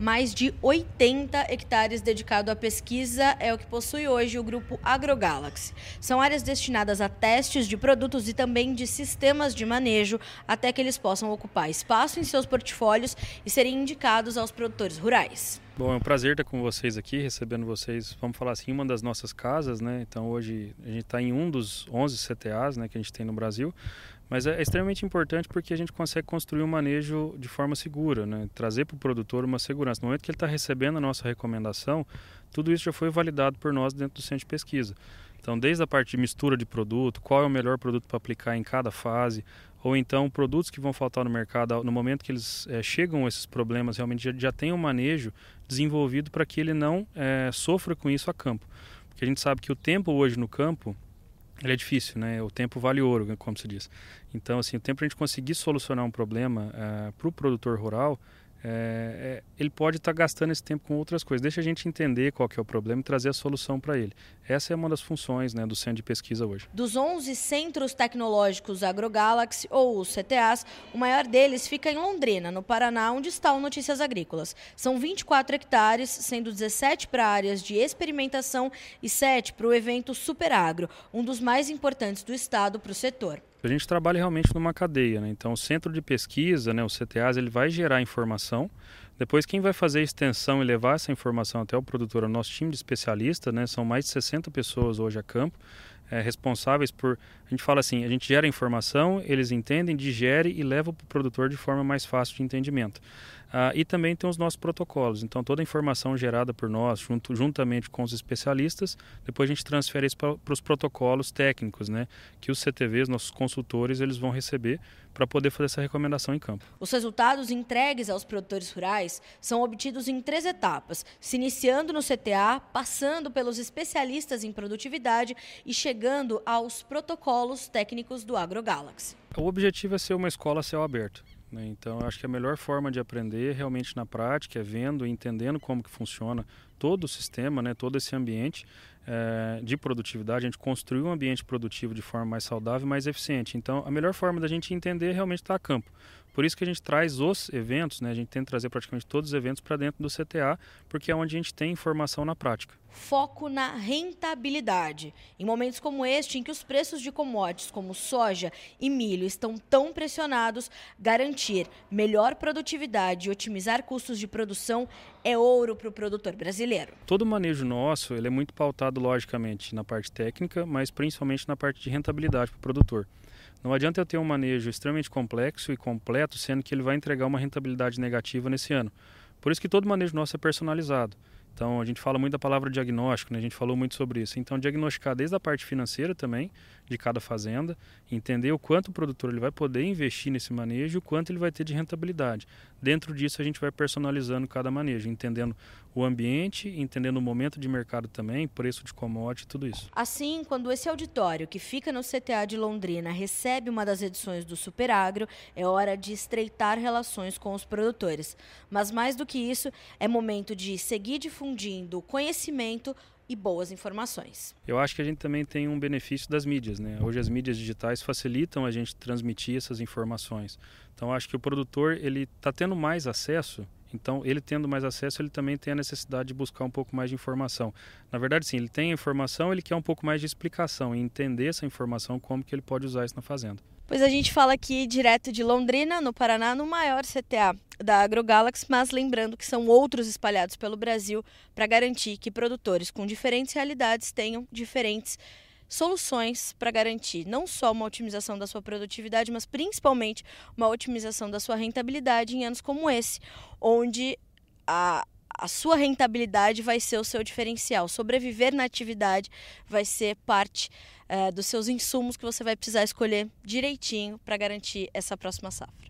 Mais de 80 hectares dedicados à pesquisa é o que possui hoje o grupo AgroGalaxy. São áreas destinadas a testes de produtos e também de sistemas de manejo, até que eles possam ocupar espaço em seus portfólios e serem indicados aos produtores rurais. Bom, é um prazer estar com vocês aqui, recebendo vocês, vamos falar assim, uma das nossas casas, né? Então hoje a gente está em um dos 11 CTAs né, que a gente tem no Brasil, mas é extremamente importante porque a gente consegue construir um manejo de forma segura, né? trazer para o produtor uma segurança. No momento que ele está recebendo a nossa recomendação, tudo isso já foi validado por nós dentro do centro de pesquisa. Então, desde a parte de mistura de produto, qual é o melhor produto para aplicar em cada fase, ou então produtos que vão faltar no mercado, no momento que eles é, chegam esses problemas, realmente já, já tem um manejo desenvolvido para que ele não é, sofra com isso a campo. Porque a gente sabe que o tempo hoje no campo ele é difícil, né? O tempo vale ouro, como se diz. Então, assim, o tempo a gente conseguir solucionar um problema é, para o produtor rural é, é, ele pode estar tá gastando esse tempo com outras coisas. Deixa a gente entender qual é o problema e trazer a solução para ele. Essa é uma das funções né, do centro de pesquisa hoje. Dos 11 centros tecnológicos AgroGalaxy, ou os CTAs, o maior deles fica em Londrina, no Paraná, onde está o Notícias Agrícolas. São 24 hectares, sendo 17 para áreas de experimentação e 7 para o evento Superagro, um dos mais importantes do estado para o setor. A gente trabalha realmente numa cadeia, né? então o centro de pesquisa, né, o CTAs, ele vai gerar informação. Depois quem vai fazer a extensão e levar essa informação até o produtor, é o nosso time de especialistas, né, são mais de 60 pessoas hoje a campo, é, responsáveis por. A gente fala assim: a gente gera informação, eles entendem, digere e leva para o produtor de forma mais fácil de entendimento. Ah, e também tem os nossos protocolos. Então, toda a informação gerada por nós, junto, juntamente com os especialistas, depois a gente transfere isso para os protocolos técnicos, né? Que os CTVs, nossos consultores, eles vão receber para poder fazer essa recomendação em campo. Os resultados entregues aos produtores rurais são obtidos em três etapas, se iniciando no CTA, passando pelos especialistas em produtividade e chegando aos protocolos técnicos do AgroGalaxy. O objetivo é ser uma escola a céu aberto. Né? Então, acho que a melhor forma de aprender realmente na prática é vendo e entendendo como que funciona todo o sistema, né? todo esse ambiente é, de produtividade. A gente construir um ambiente produtivo de forma mais saudável e mais eficiente. Então, a melhor forma da gente entender realmente estar a campo. Por isso que a gente traz os eventos, né? a gente tenta trazer praticamente todos os eventos para dentro do CTA, porque é onde a gente tem informação na prática. Foco na rentabilidade. Em momentos como este, em que os preços de commodities como soja e milho estão tão pressionados, garantir melhor produtividade e otimizar custos de produção é ouro para o produtor brasileiro. Todo o manejo nosso ele é muito pautado, logicamente, na parte técnica, mas principalmente na parte de rentabilidade para o produtor. Não adianta eu ter um manejo extremamente complexo e completo, sendo que ele vai entregar uma rentabilidade negativa nesse ano. Por isso que todo manejo nosso é personalizado. Então a gente fala muito da palavra diagnóstico, né? a gente falou muito sobre isso. Então diagnosticar desde a parte financeira também de cada fazenda, entender o quanto o produtor ele vai poder investir nesse manejo, o quanto ele vai ter de rentabilidade. Dentro disso a gente vai personalizando cada manejo, entendendo o ambiente, entendendo o momento de mercado também, preço de commodity, tudo isso. Assim, quando esse auditório que fica no CTA de Londrina recebe uma das edições do Superagro, é hora de estreitar relações com os produtores. Mas mais do que isso, é momento de seguir difundindo conhecimento e boas informações. Eu acho que a gente também tem um benefício das mídias, né? Hoje as mídias digitais facilitam a gente transmitir essas informações. Então acho que o produtor ele está tendo mais acesso então, ele tendo mais acesso, ele também tem a necessidade de buscar um pouco mais de informação. Na verdade, sim, ele tem a informação, ele quer um pouco mais de explicação e entender essa informação, como que ele pode usar isso na fazenda. Pois a gente fala aqui direto de Londrina, no Paraná, no maior CTA da AgroGalaxy, mas lembrando que são outros espalhados pelo Brasil para garantir que produtores com diferentes realidades tenham diferentes soluções para garantir não só uma otimização da sua produtividade, mas principalmente uma otimização da sua rentabilidade em anos como esse, onde a, a sua rentabilidade vai ser o seu diferencial. Sobreviver na atividade vai ser parte é, dos seus insumos que você vai precisar escolher direitinho para garantir essa próxima safra.